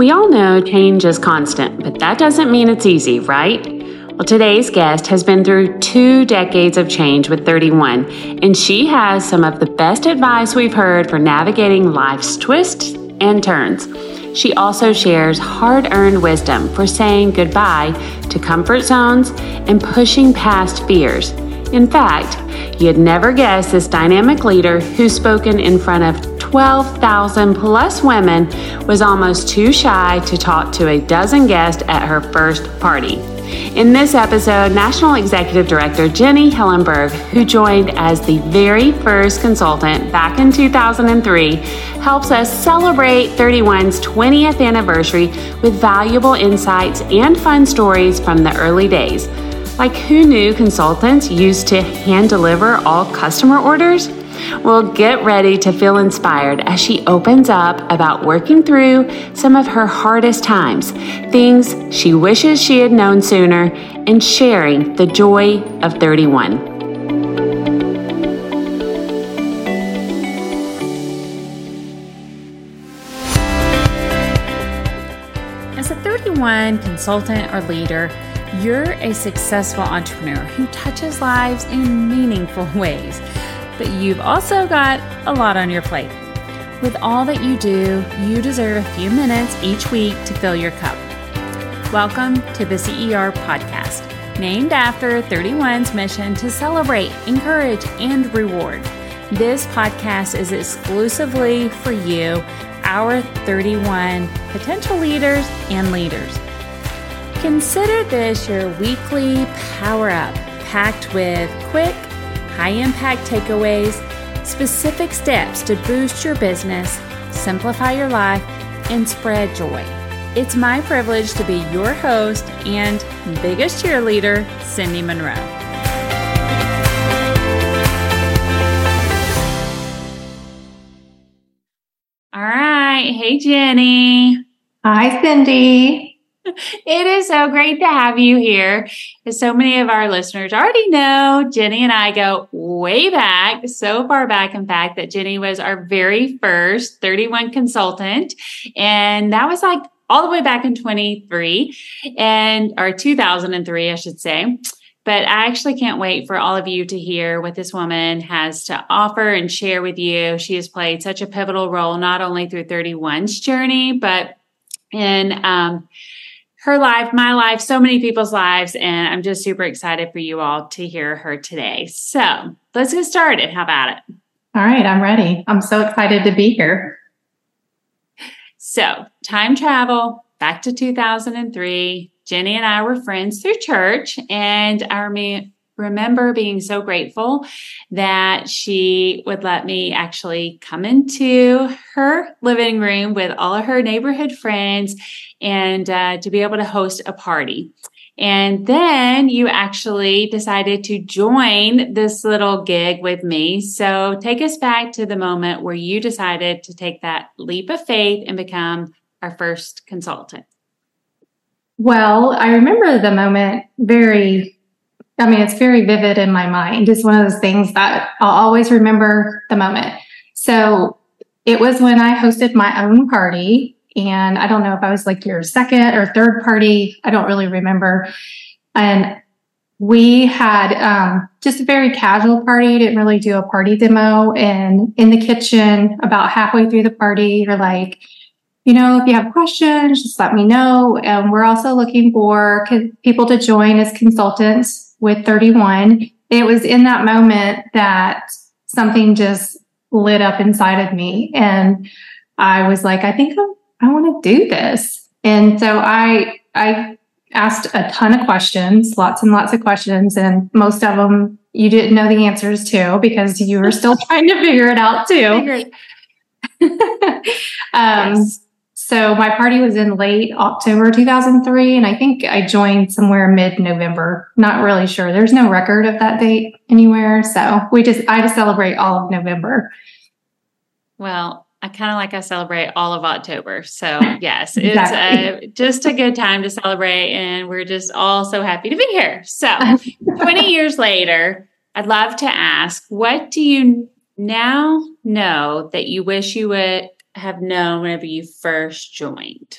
We all know change is constant, but that doesn't mean it's easy, right? Well, today's guest has been through two decades of change with 31, and she has some of the best advice we've heard for navigating life's twists and turns. She also shares hard earned wisdom for saying goodbye to comfort zones and pushing past fears. In fact, you'd never guess this dynamic leader who's spoken in front of 12,000 plus women was almost too shy to talk to a dozen guests at her first party. In this episode, National Executive Director Jenny Hillenburg, who joined as the very first consultant back in 2003, helps us celebrate 31's 20th anniversary with valuable insights and fun stories from the early days. Like who knew consultants used to hand deliver all customer orders? Well, get ready to feel inspired as she opens up about working through some of her hardest times, things she wishes she had known sooner, and sharing the joy of 31. As a 31 consultant or leader, you're a successful entrepreneur who touches lives in meaningful ways but you've also got a lot on your plate. With all that you do, you deserve a few minutes each week to fill your cup. Welcome to the CER podcast, named after 31's mission to celebrate, encourage, and reward. This podcast is exclusively for you, our 31 potential leaders and leaders. Consider this your weekly power up, packed with quick, high impact takeaways, specific steps to boost your business, simplify your life, and spread joy. It's my privilege to be your host and biggest cheerleader, Cindy Monroe. All right. Hey, Jenny. Hi, Cindy. It is so great to have you here. As so many of our listeners already know, Jenny and I go way back, so far back, in fact, that Jenny was our very first 31 consultant. And that was like all the way back in 23 and or 2003, I should say. But I actually can't wait for all of you to hear what this woman has to offer and share with you. She has played such a pivotal role, not only through 31's journey, but in um, her life, my life, so many people's lives. And I'm just super excited for you all to hear her today. So let's get started. How about it? All right, I'm ready. I'm so excited to be here. So, time travel back to 2003. Jenny and I were friends through church, and I remember being so grateful that she would let me actually come into her living room with all of her neighborhood friends and uh, to be able to host a party. And then you actually decided to join this little gig with me. So take us back to the moment where you decided to take that leap of faith and become our first consultant. Well, I remember the moment very, I mean, it's very vivid in my mind. It's one of those things that I'll always remember the moment. So it was when I hosted my own party and I don't know if I was like your second or third party. I don't really remember. And we had um, just a very casual party, didn't really do a party demo. And in the kitchen, about halfway through the party, you're like, you know, if you have questions, just let me know. And we're also looking for people to join as consultants with 31. It was in that moment that something just lit up inside of me. And I was like, I think I'm I want to do this. And so I, I asked a ton of questions, lots and lots of questions, and most of them you didn't know the answers to because you were still trying to figure it out too. um, yes. So my party was in late October 2003, and I think I joined somewhere mid November. Not really sure. There's no record of that date anywhere, so we just I just celebrate all of November. Well, I kind of like I celebrate all of October. So, yes, it's exactly. uh, just a good time to celebrate. And we're just all so happy to be here. So, 20 years later, I'd love to ask what do you now know that you wish you would have known whenever you first joined?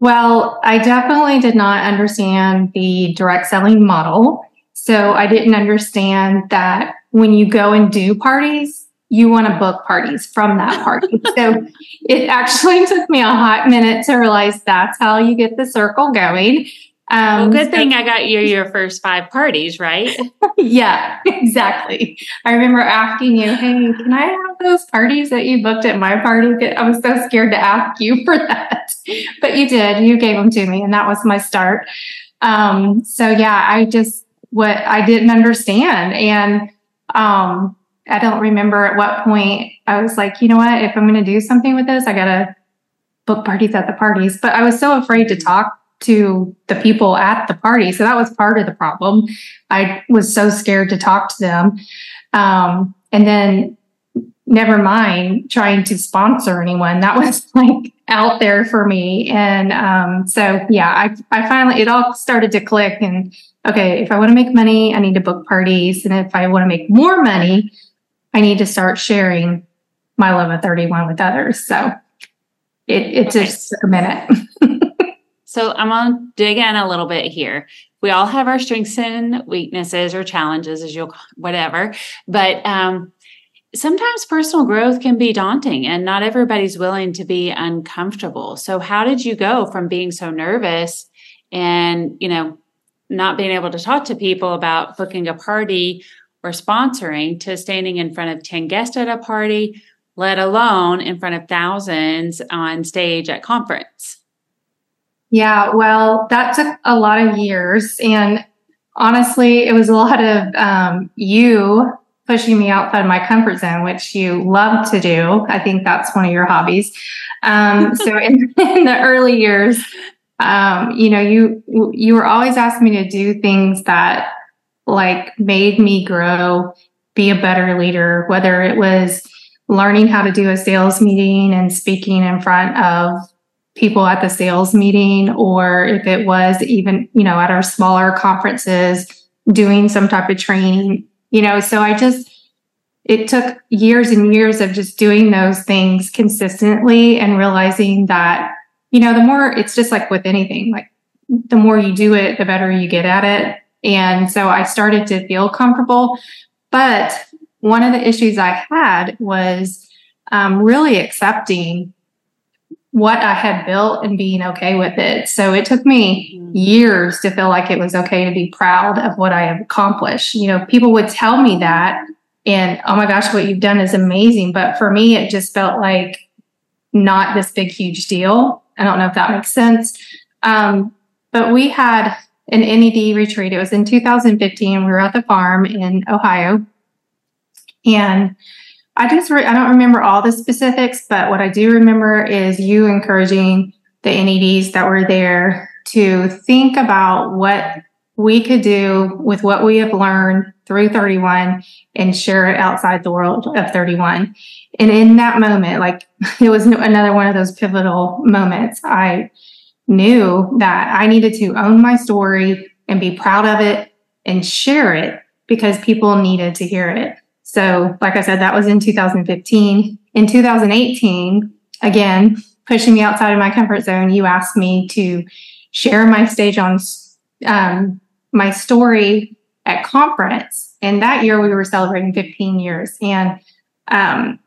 Well, I definitely did not understand the direct selling model. So I didn't understand that when you go and do parties, you want to book parties from that party. so it actually took me a hot minute to realize that's how you get the circle going. Um, well, good so, thing I got you your first five parties, right? yeah, exactly. I remember asking you, "Hey, can I have those parties that you booked at my party?" I was so scared to ask you for that, but you did. You gave them to me, and that was my start. Um, so yeah, I just what I didn't understand, and um, I don't remember at what point I was like, you know what? If I'm going to do something with this, I gotta book parties at the parties. But I was so afraid to talk to the people at the party. So that was part of the problem. I was so scared to talk to them. Um, and then never mind trying to sponsor anyone. That was like out there for me. And um, so, yeah, I, I finally, it all started to click. And okay, if I want to make money, I need to book parties. And if I want to make more money, I need to start sharing my love of 31 with others. So it, it just took a minute. So I'm going to dig in a little bit here. We all have our strengths and weaknesses or challenges, as you'll, whatever. But um, sometimes personal growth can be daunting and not everybody's willing to be uncomfortable. So how did you go from being so nervous and, you know, not being able to talk to people about booking a party or sponsoring to standing in front of 10 guests at a party, let alone in front of thousands on stage at conference? Yeah, well, that took a lot of years. And honestly, it was a lot of um, you pushing me outside my comfort zone, which you love to do. I think that's one of your hobbies. Um, so in, in, the early years, um, you know, you you were always asking me to do things that like made me grow, be a better leader, whether it was learning how to do a sales meeting and speaking in front of people at the sales meeting or if it was even, you know, at our smaller conferences doing some type of training, you know, so I just, it took years and years of just doing those things consistently and realizing that, you know, the more it's just like with anything, like the more you do it, the better you get at it. And so I started to feel comfortable. But one of the issues I had was um, really accepting what I had built and being okay with it. So it took me mm-hmm. years to feel like it was okay to be proud of what I have accomplished. You know, people would tell me that and oh my gosh, what you've done is amazing. But for me, it just felt like not this big, huge deal. I don't know if that makes sense. Um, but we had an NED retreat. It was in 2015. We were at the farm in Ohio. And I just re- I don't remember all the specifics, but what I do remember is you encouraging the NEDs that were there to think about what we could do with what we have learned through 31 and share it outside the world of 31. And in that moment, like it was another one of those pivotal moments. I knew that I needed to own my story and be proud of it and share it because people needed to hear it. So, like I said, that was in 2015. In 2018, again, pushing me outside of my comfort zone, you asked me to share my stage on um, my story at conference. And that year we were celebrating 15 years. And um,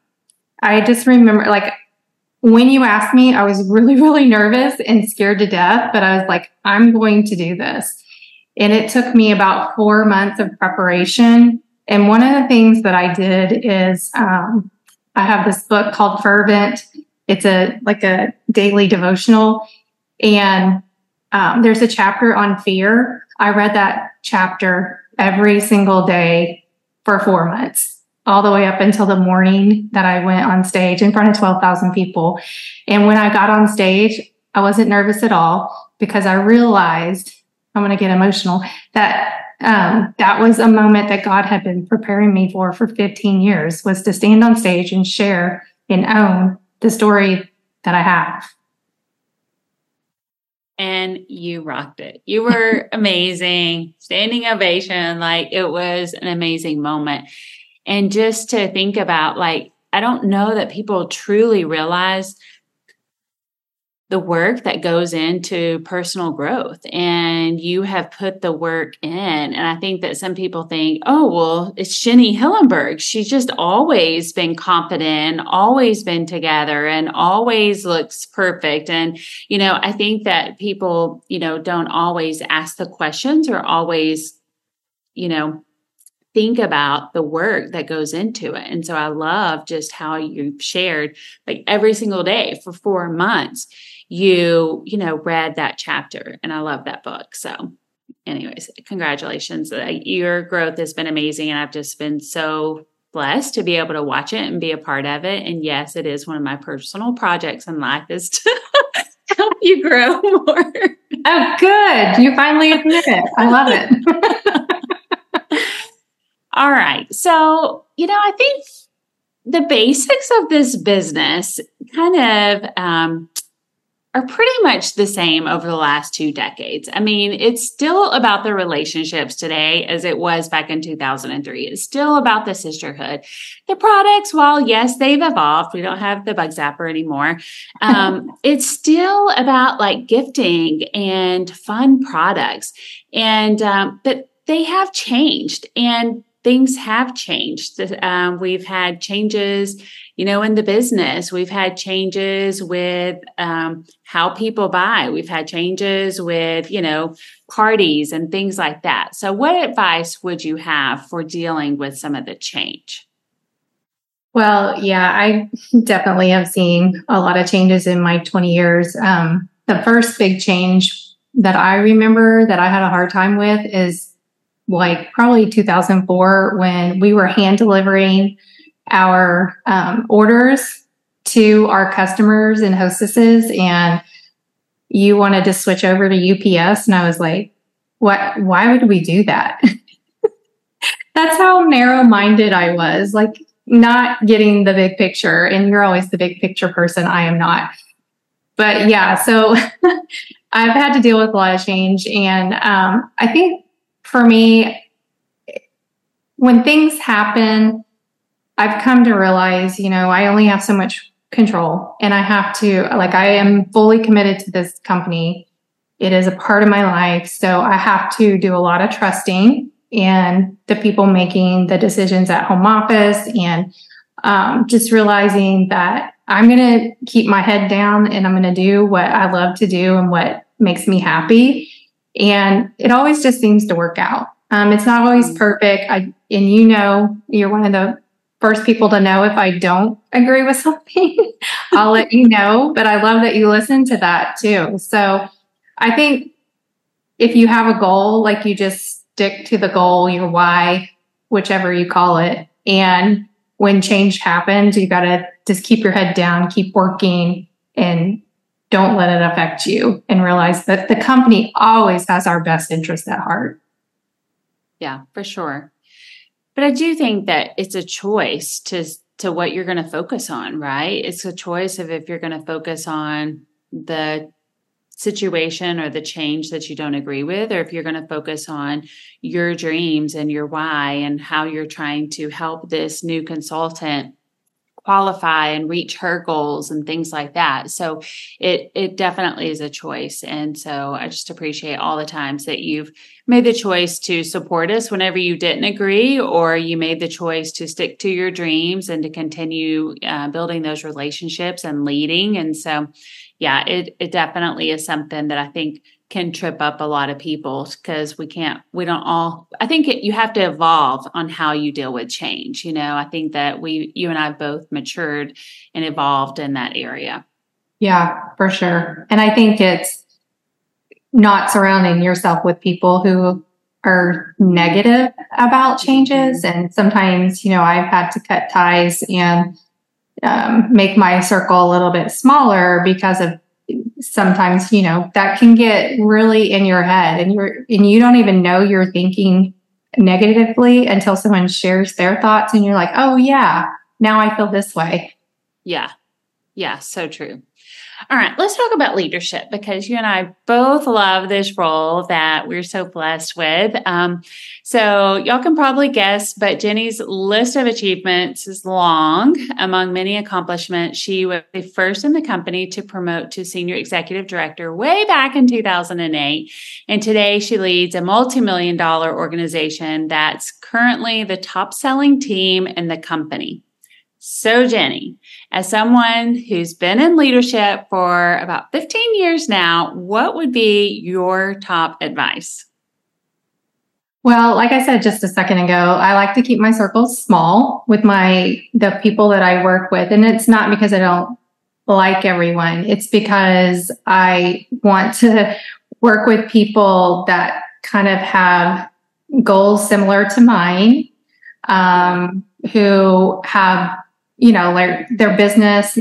I just remember, like, when you asked me, I was really, really nervous and scared to death, but I was like, I'm going to do this. And it took me about four months of preparation and one of the things that I did is um, I have this book called Fervent. It's a like a daily devotional, and um, there's a chapter on fear. I read that chapter every single day for four months, all the way up until the morning that I went on stage in front of 12,000 people. And when I got on stage, I wasn't nervous at all because I realized I'm going to get emotional that um, that was a moment that God had been preparing me for for 15 years was to stand on stage and share and own the story that I have. And you rocked it. You were amazing, standing ovation. Like it was an amazing moment. And just to think about, like, I don't know that people truly realize the work that goes into personal growth and you have put the work in. And I think that some people think, oh, well, it's Jenny Hillenburg. She's just always been confident, always been together, and always looks perfect. And, you know, I think that people, you know, don't always ask the questions or always, you know, think about the work that goes into it. And so I love just how you've shared like every single day for four months, you, you know, read that chapter. And I love that book. So, anyways, congratulations. Uh, your growth has been amazing. And I've just been so blessed to be able to watch it and be a part of it. And yes, it is one of my personal projects in life is to help you grow more. Oh, good. You finally admit it. I love it. All right. So, you know, I think the basics of this business kind of um, are pretty much the same over the last two decades. I mean, it's still about the relationships today as it was back in 2003. It's still about the sisterhood. The products, while yes, they've evolved, we don't have the bug zapper anymore. Um, it's still about like gifting and fun products. And, um, but they have changed. And things have changed. Um, we've had changes, you know, in the business. We've had changes with um, how people buy. We've had changes with, you know, parties and things like that. So, what advice would you have for dealing with some of the change? Well, yeah, I definitely have seen a lot of changes in my 20 years. Um, the first big change that I remember that I had a hard time with is like probably 2004 when we were hand delivering our um, orders to our customers and hostesses and you wanted to switch over to UPS and I was like what why would we do that? That's how narrow minded I was like not getting the big picture and you're always the big picture person I am not. But yeah so I've had to deal with a lot of change and um, I think for me, when things happen, I've come to realize, you know, I only have so much control and I have to, like, I am fully committed to this company. It is a part of my life. So I have to do a lot of trusting and the people making the decisions at home office and um, just realizing that I'm going to keep my head down and I'm going to do what I love to do and what makes me happy. And it always just seems to work out. Um, it's not always perfect. I, and you know, you're one of the first people to know if I don't agree with something. I'll let you know. But I love that you listen to that too. So I think if you have a goal, like you just stick to the goal, your why, whichever you call it. And when change happens, you got to just keep your head down, keep working, and don't let it affect you and realize that the company always has our best interest at heart. Yeah, for sure. But I do think that it's a choice to to what you're going to focus on, right? It's a choice of if you're going to focus on the situation or the change that you don't agree with, or if you're going to focus on your dreams and your why and how you're trying to help this new consultant qualify and reach her goals and things like that. So it it definitely is a choice. And so I just appreciate all the times that you've made the choice to support us whenever you didn't agree, or you made the choice to stick to your dreams and to continue uh, building those relationships and leading. And so, yeah, it it definitely is something that I think can trip up a lot of people because we can't we don't all i think it, you have to evolve on how you deal with change you know? I think that we you and i both matured and evolved in that area. Yeah for sure. And i think it's not surrounding yourself with people who are negative about changes. Mm-hmm. and sometimes you know i've had to cut ties and um, make my circle a little bit smaller because of sometimes you know that can get really in your head and you're and you don't even know you're thinking negatively until someone shares their thoughts and you're like oh yeah now i feel this way yeah Yeah, so true. All right, let's talk about leadership because you and I both love this role that we're so blessed with. Um, so, y'all can probably guess, but Jenny's list of achievements is long. Among many accomplishments, she was the first in the company to promote to senior executive director way back in 2008. And today she leads a multi million dollar organization that's currently the top selling team in the company. So, Jenny, as someone who's been in leadership for about 15 years now, what would be your top advice? Well, like I said just a second ago, I like to keep my circles small with my the people that I work with, and it's not because I don't like everyone. It's because I want to work with people that kind of have goals similar to mine, um, who have you know, like their business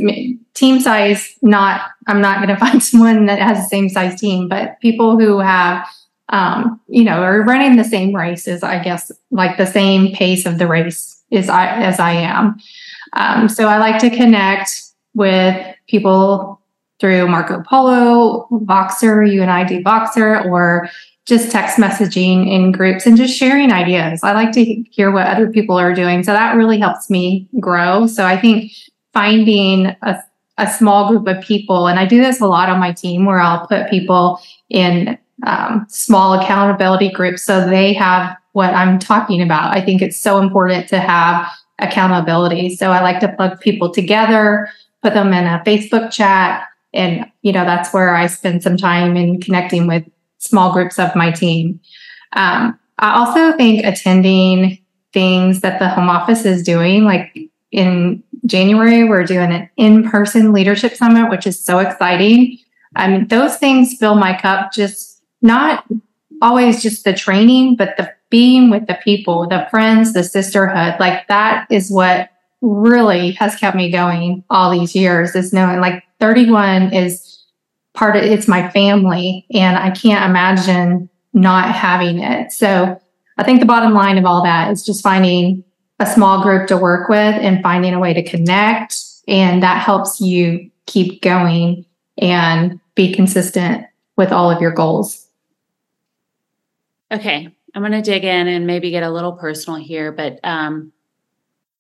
team size, not, I'm not going to find someone that has the same size team, but people who have, um, you know, are running the same race I guess, like the same pace of the race is I, as I am. Um, so I like to connect with people through Marco Polo, Voxer, you and I do Voxer, or just text messaging in groups and just sharing ideas. I like to hear what other people are doing. So that really helps me grow. So I think finding a, a small group of people, and I do this a lot on my team where I'll put people in um, small accountability groups so they have what I'm talking about. I think it's so important to have accountability. So I like to plug people together, put them in a Facebook chat. And, you know, that's where I spend some time in connecting with small groups of my team. Um, I also think attending things that the home office is doing, like in January, we're doing an in person leadership summit, which is so exciting. I mean, those things fill my cup, just not always just the training, but the being with the people, the friends, the sisterhood. Like that is what really has kept me going all these years is knowing like 31 is part of it's my family and I can't imagine not having it. So I think the bottom line of all that is just finding a small group to work with and finding a way to connect. And that helps you keep going and be consistent with all of your goals. Okay. I'm going to dig in and maybe get a little personal here, but um,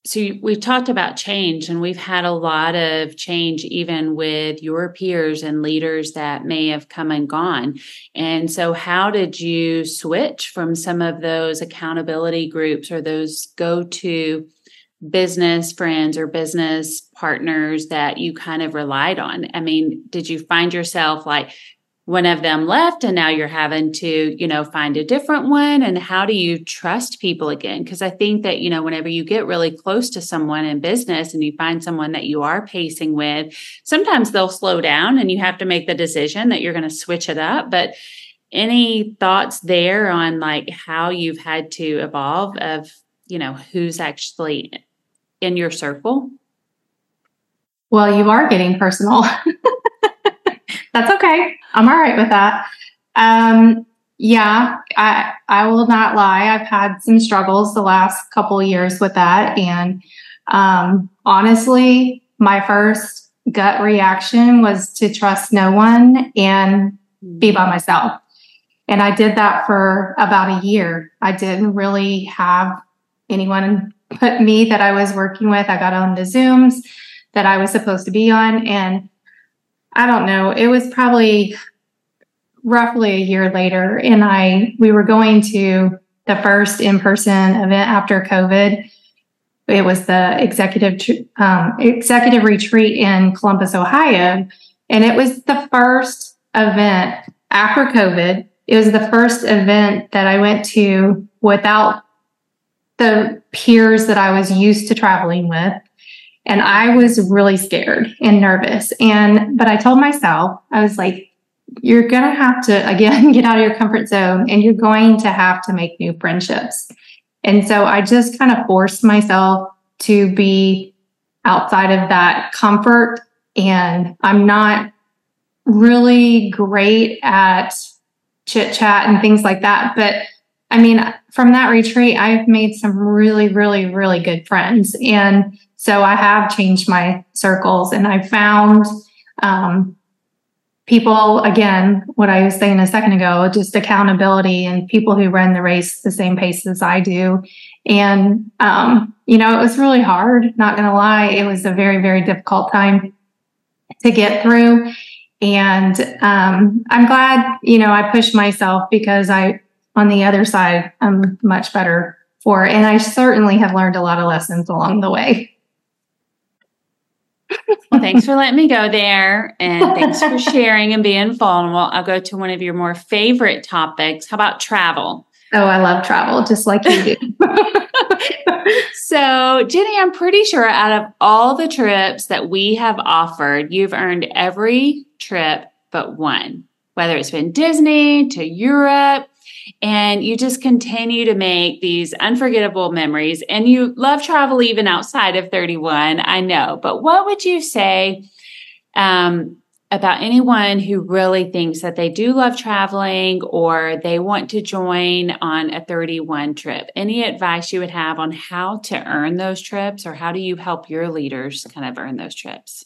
so we've talked about change and we've had a lot of change even with your peers and leaders that may have come and gone. And so how did you switch from some of those accountability groups or those go to business friends or business partners that you kind of relied on? I mean did you find yourself like one of them left and now you're having to you know find a different one. And how do you trust people again? Because i think that you know whenever you get really close to someone in business and you find someone that you are pacing with sometimes they'll slow down and you have to make the decision that you're going to switch it up. But any thoughts there on like how you've had to evolve of you know who's actually in your circle? Well you are getting personal That's okay. I'm all right with that. Um, yeah, I I will not lie. I've had some struggles the last couple years with that, and um, honestly, my first gut reaction was to trust no one and be by myself. And I did that for about a year. I didn't really have anyone put me that I was working with. I got on the Zooms that I was supposed to be on, and I don't know. It was probably roughly a year later, and I we were going to the first in person event after COVID. It was the executive um, executive retreat in Columbus, Ohio, and it was the first event after COVID. It was the first event that I went to without the peers that I was used to traveling with. And I was really scared and nervous. And, but I told myself, I was like, you're going to have to, again, get out of your comfort zone and you're going to have to make new friendships. And so I just kind of forced myself to be outside of that comfort. And I'm not really great at chit chat and things like that. But I mean, from that retreat, I've made some really, really, really good friends. And So I have changed my circles and I found um, people, again, what I was saying a second ago, just accountability and people who run the race the same pace as I do. And, um, you know, it was really hard, not going to lie. It was a very, very difficult time to get through. And um, I'm glad, you know, I pushed myself because I, on the other side, I'm much better for it. And I certainly have learned a lot of lessons along the way. Well, thanks for letting me go there. And thanks for sharing and being vulnerable. I'll go to one of your more favorite topics. How about travel? Oh, I love travel, just like you do. so, Jenny, I'm pretty sure out of all the trips that we have offered, you've earned every trip but one, whether it's been Disney to Europe, and you just continue to make these unforgettable memories. And you love travel even outside of 31, I know. But what would you say um, about anyone who really thinks that they do love traveling or they want to join on a 31 trip? Any advice you would have on how to earn those trips, or how do you help your leaders kind of earn those trips?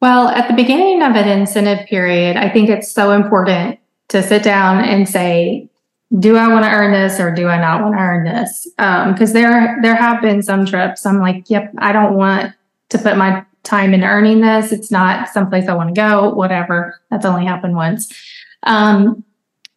Well, at the beginning of an incentive period, I think it's so important to sit down and say, do I want to earn this or do I not want to earn this? Because um, there there have been some trips I'm like, yep, I don't want to put my time into earning this. It's not someplace I want to go. Whatever. That's only happened once. Um,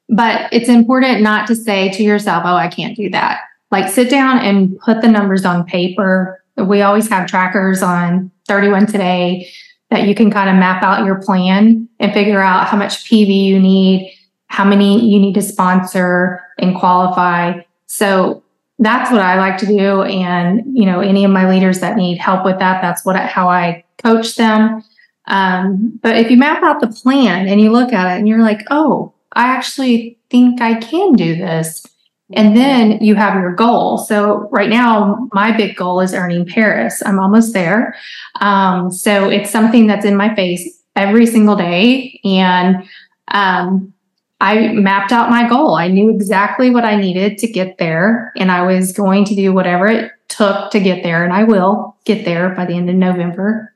but it's important not to say to yourself, "Oh, I can't do that." Like sit down and put the numbers on paper. We always have trackers on 31 today that you can kind of map out your plan and figure out how much PV you need how many you need to sponsor and qualify. So that's what I like to do. And, you know, any of my leaders that need help with that, that's what, how I coach them. Um, but if you map out the plan and you look at it and you're like, oh, I actually think I can do this. And then you have your goal. So right now, my big goal is earning Paris. I'm almost there. Um, so it's something that's in my face every single day. And um, I mapped out my goal. I knew exactly what I needed to get there, and I was going to do whatever it took to get there, and I will get there by the end of November.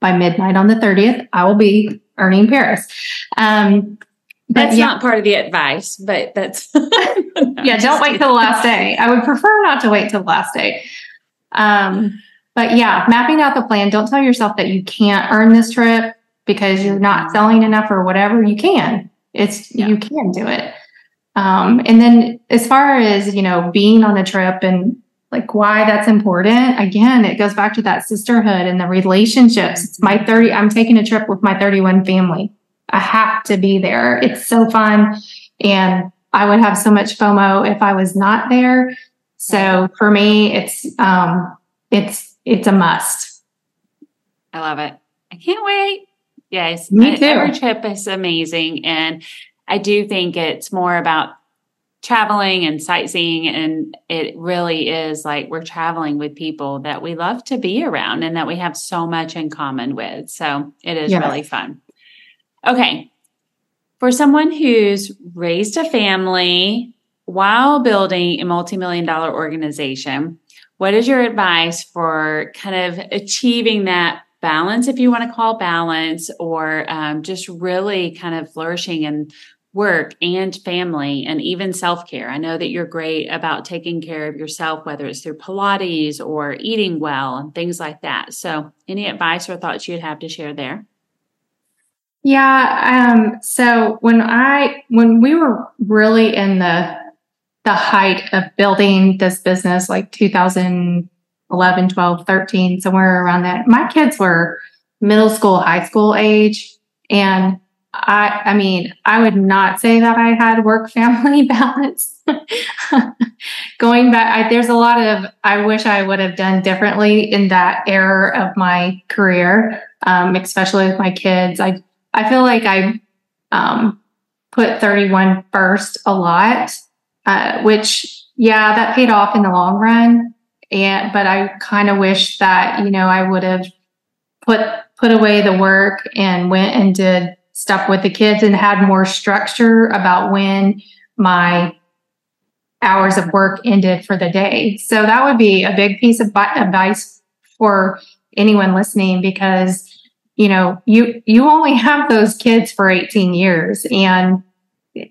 By midnight on the 30th, I will be earning Paris. Um, that's yeah. not part of the advice, but that's yeah. Don't wait till the last day. I would prefer not to wait till the last day. Um, but yeah, mapping out the plan. Don't tell yourself that you can't earn this trip because you're not selling enough or whatever. You can. It's yeah. you can do it. Um, and then as far as you know, being on a trip and like why that's important, again, it goes back to that sisterhood and the relationships. It's my 30, I'm taking a trip with my 31 family. I have to be there. It's so fun. And I would have so much FOMO if I was not there. So for me, it's um it's it's a must. I love it. I can't wait. Yes. Me too. Every trip is amazing. And I do think it's more about traveling and sightseeing. And it really is like we're traveling with people that we love to be around and that we have so much in common with. So it is yes. really fun. Okay. For someone who's raised a family while building a multi million dollar organization, what is your advice for kind of achieving that balance, if you want to call balance, or um, just really kind of flourishing in work and family and even self care. I know that you're great about taking care of yourself, whether it's through Pilates or eating well and things like that. So, any advice or thoughts you'd have to share there? Yeah. Um, so when I when we were really in the the height of building this business, like 2000 11, 12, 13, somewhere around that. My kids were middle school, high school age. And I, I mean, I would not say that I had work family balance. Going back, I, there's a lot of, I wish I would have done differently in that era of my career, um, especially with my kids. I, I feel like I, um, put 31 first a lot, uh, which, yeah, that paid off in the long run and but I kind of wish that you know I would have put put away the work and went and did stuff with the kids and had more structure about when my hours of work ended for the day. So that would be a big piece of advice for anyone listening because you know you you only have those kids for 18 years and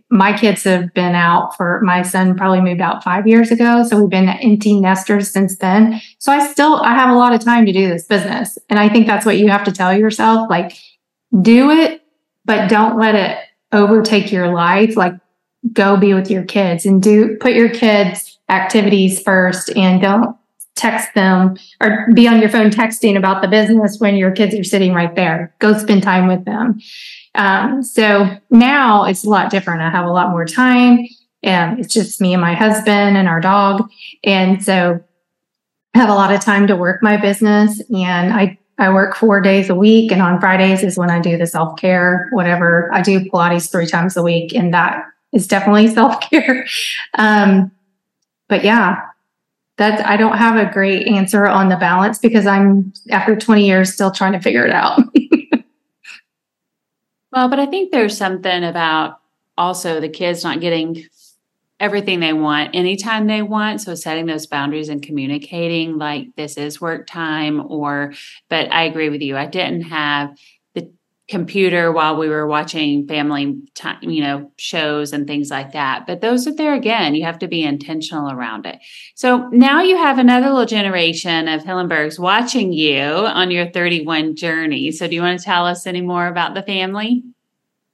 my kids have been out for my son probably moved out five years ago so we've been empty nesters since then so i still i have a lot of time to do this business and i think that's what you have to tell yourself like do it but don't let it overtake your life like go be with your kids and do put your kids activities first and don't text them or be on your phone texting about the business when your kids are sitting right there. Go spend time with them. Um, so now it's a lot different. I have a lot more time and it's just me and my husband and our dog. And so I have a lot of time to work my business and I, I work four days a week and on Fridays is when I do the self care, whatever I do Pilates three times a week. And that is definitely self care. Um, but yeah, that I don't have a great answer on the balance because I'm after 20 years still trying to figure it out. well, but I think there's something about also the kids not getting everything they want anytime they want. So setting those boundaries and communicating like this is work time or but i agree with you. I didn't have computer while we were watching family time, you know, shows and things like that. But those are there again, you have to be intentional around it. So now you have another little generation of Hillenburgs watching you on your 31 journey. So do you want to tell us any more about the family?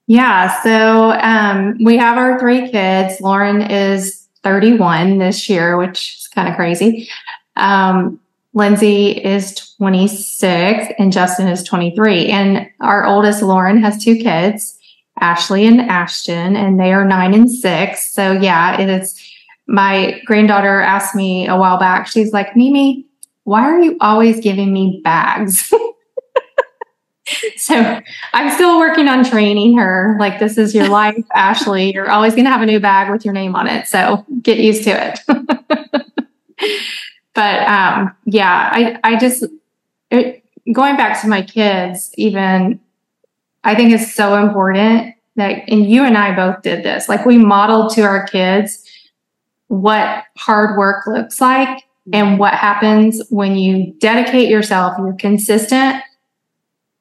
Yeah. So um, we have our three kids. Lauren is 31 this year, which is kind of crazy. Um, Lindsay is 26 and Justin is 23. And our oldest, Lauren, has two kids, Ashley and Ashton, and they are nine and six. So, yeah, it is. My granddaughter asked me a while back, she's like, Mimi, why are you always giving me bags? so I'm still working on training her. Like, this is your life, Ashley. You're always going to have a new bag with your name on it. So get used to it. but um, yeah, I I just it, going back to my kids, even I think it's so important that and you and I both did this. Like we modeled to our kids what hard work looks like and what happens when you dedicate yourself, you're consistent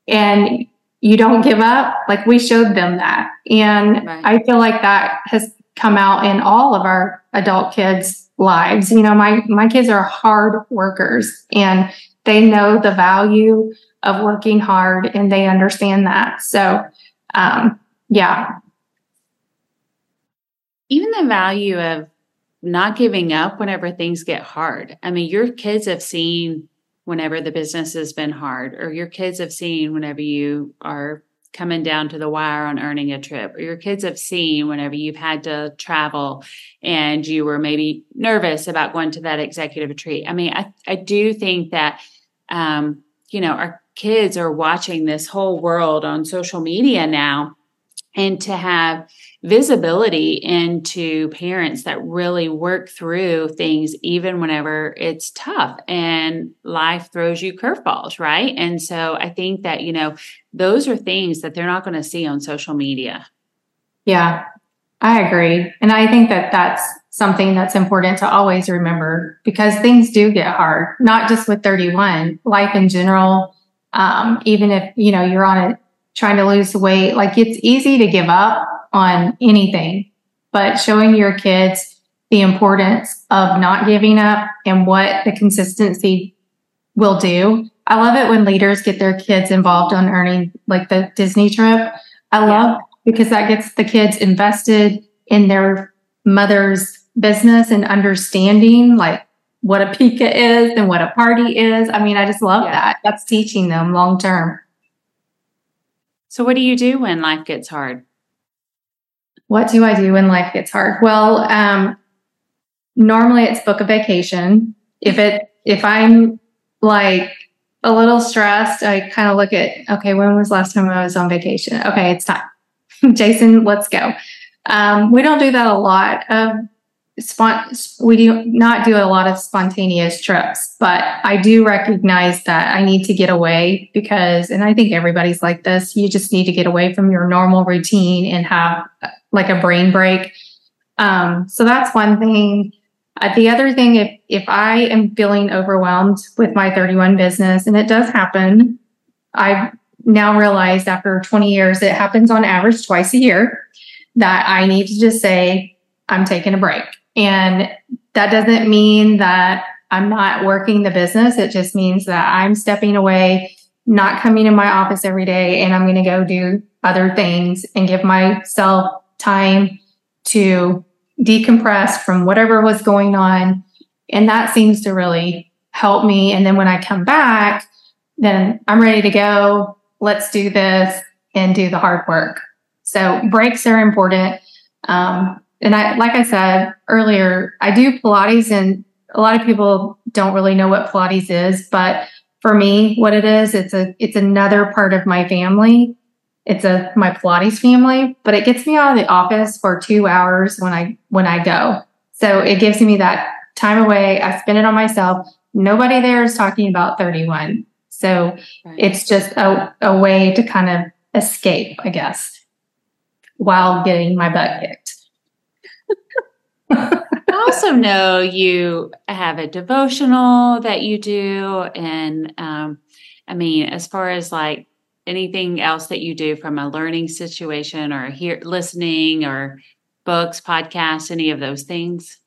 and you don't give up. Like we showed them that. And right. I feel like that has come out in all of our adult kids lives. You know, my my kids are hard workers and they know the value of working hard and they understand that. So, um, yeah. Even the value of not giving up whenever things get hard. I mean, your kids have seen whenever the business has been hard, or your kids have seen whenever you are coming down to the wire on earning a trip or your kids have seen whenever you've had to travel and you were maybe nervous about going to that executive retreat. I mean, I, I do think that, um, you know, our kids are watching this whole world on social media now and to have visibility into parents that really work through things even whenever it's tough and life throws you curveballs right? And so i think that you know those are things that they're not going to see on social media. Yeah i agree. And i think that that's something that's important to always remember because things do get hard not just with 31 life in general um, even if you know you're on a trying to lose weight. Like it's easy to give up on anything, but showing your kids the importance of not giving up and what the consistency will do. I love it when leaders get their kids involved on earning like the Disney trip. I love because that gets the kids invested in their mother's business and understanding like what a pika is and what a party is. I mean, I just love yeah. that. That's teaching them long term. So, what do you do when life gets hard? What do I do when life gets hard? Well, um, normally it's book a vacation. If it if I'm like a little stressed, I kind of look at okay, when was last time I was on vacation? Okay, it's time. Jason, let's go. Um, we don't do that a lot. Um, spont- we do not do a lot of spontaneous trips, but I do recognize that I need to get away because, and I think everybody's like this, you just need to get away from your normal routine and have like a brain break. Um, so that's one thing. Uh, the other thing, if if I am feeling overwhelmed with my 31 business, and it does happen, I've now realized after 20 years, it happens on average twice a year, that I need to just say, I'm taking a break. And that doesn't mean that I'm not working the business. It just means that I'm stepping away, not coming to my office every day, and I'm going to go do other things and give myself time to decompress from whatever was going on. And that seems to really help me. And then when I come back, then I'm ready to go. Let's do this and do the hard work. So breaks are important. Um, and I, like I said earlier, I do Pilates and a lot of people don't really know what Pilates is, but for me, what it is, it's a, it's another part of my family. It's a, my Pilates family, but it gets me out of the office for two hours when I, when I go. So it gives me that time away. I spend it on myself. Nobody there is talking about 31. So right. it's just a, a way to kind of escape, I guess, while getting my butt kicked. I also know you have a devotional that you do. And um, I mean, as far as like anything else that you do from a learning situation or hear listening or books, podcasts, any of those things?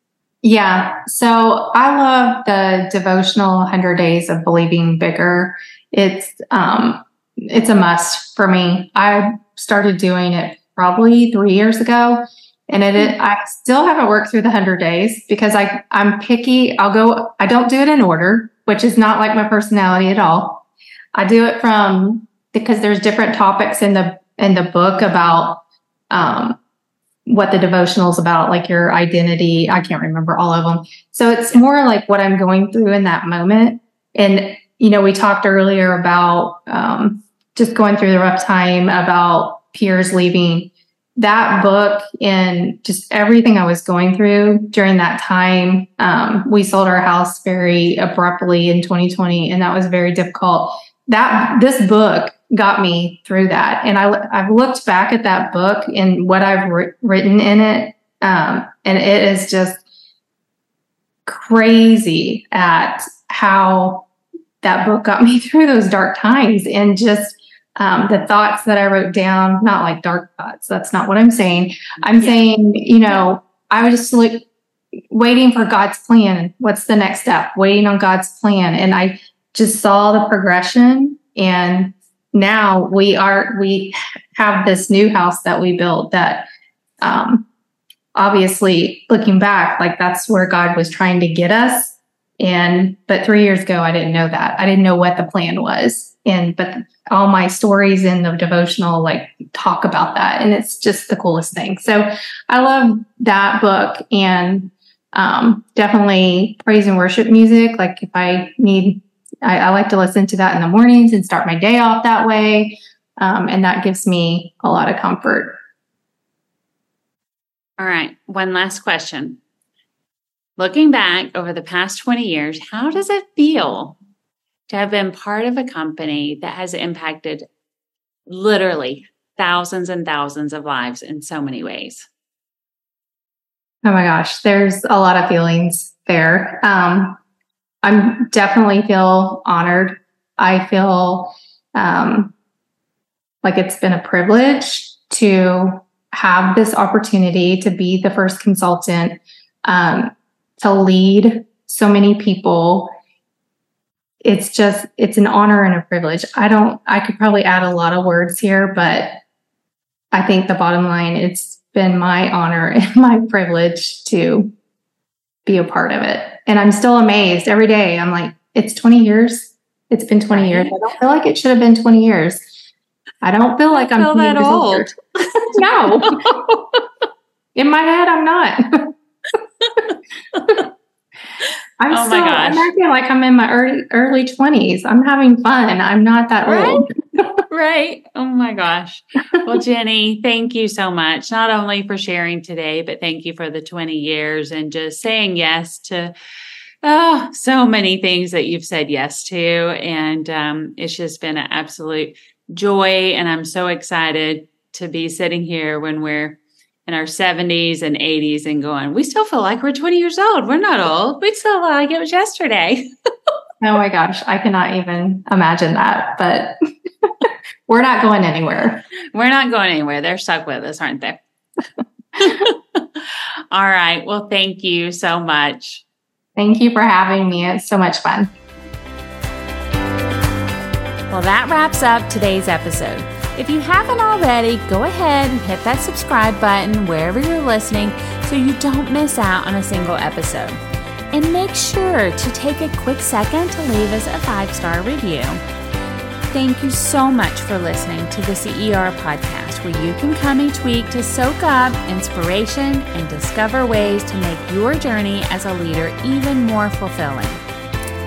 Yeah. So I love the devotional 100 days of believing bigger. It's, um, it's a must for me. I started doing it probably three years ago and it, I still haven't worked through the 100 days because I, I'm picky. I'll go, I don't do it in order, which is not like my personality at all. I do it from because there's different topics in the, in the book about, um, what the devotional is about, like your identity. I can't remember all of them. So it's more like what I'm going through in that moment. And, you know, we talked earlier about um, just going through the rough time about peers leaving. That book and just everything I was going through during that time. Um, we sold our house very abruptly in 2020, and that was very difficult. That this book got me through that. And I, I've looked back at that book and what I've ri- written in it. Um, and it is just crazy at how that book got me through those dark times and just um, the thoughts that I wrote down, not like dark thoughts. That's not what I'm saying. I'm yeah. saying, you know, I was just like waiting for God's plan. What's the next step? Waiting on God's plan. And I just saw the progression and now we are we have this new house that we built that um obviously looking back like that's where god was trying to get us and but three years ago i didn't know that i didn't know what the plan was and but all my stories in the devotional like talk about that and it's just the coolest thing so i love that book and um, definitely praise and worship music like if i need I, I, like to listen to that in the mornings and start my day off that way. Um, and that gives me a lot of comfort. All right. One last question. Looking back over the past 20 years, how does it feel to have been part of a company that has impacted literally thousands and thousands of lives in so many ways? Oh my gosh, there's a lot of feelings there. Um, I'm definitely feel honored. I feel um, like it's been a privilege to have this opportunity to be the first consultant, um, to lead so many people. It's just, it's an honor and a privilege. I don't, I could probably add a lot of words here, but I think the bottom line, it's been my honor and my privilege to be a part of it. And I'm still amazed every day. I'm like, it's 20 years. It's been 20 years. I don't feel like it should have been 20 years. I don't feel like I am that old. no. In my head, I'm not. I'm oh still, I'm acting like I'm in my early early 20s. I'm having fun. I'm not that right? old. right. Oh my gosh. Well, Jenny, thank you so much, not only for sharing today, but thank you for the 20 years and just saying yes to oh, so many things that you've said yes to. And um, it's just been an absolute joy. And I'm so excited to be sitting here when we're in our 70s and 80s and going, we still feel like we're 20 years old. We're not old. We still feel like it was yesterday. oh my gosh, I cannot even imagine that, but we're not going anywhere. We're not going anywhere. They're stuck with us, aren't they? All right. Well, thank you so much. Thank you for having me. It's so much fun. Well, that wraps up today's episode. If you haven't already, go ahead and hit that subscribe button wherever you're listening so you don't miss out on a single episode. And make sure to take a quick second to leave us a five star review. Thank you so much for listening to the CER podcast, where you can come each week to soak up inspiration and discover ways to make your journey as a leader even more fulfilling.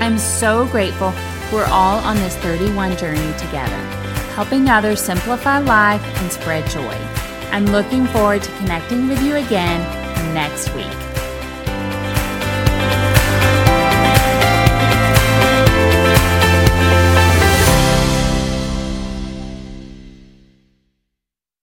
I'm so grateful we're all on this 31 journey together, helping others simplify life and spread joy. I'm looking forward to connecting with you again next week.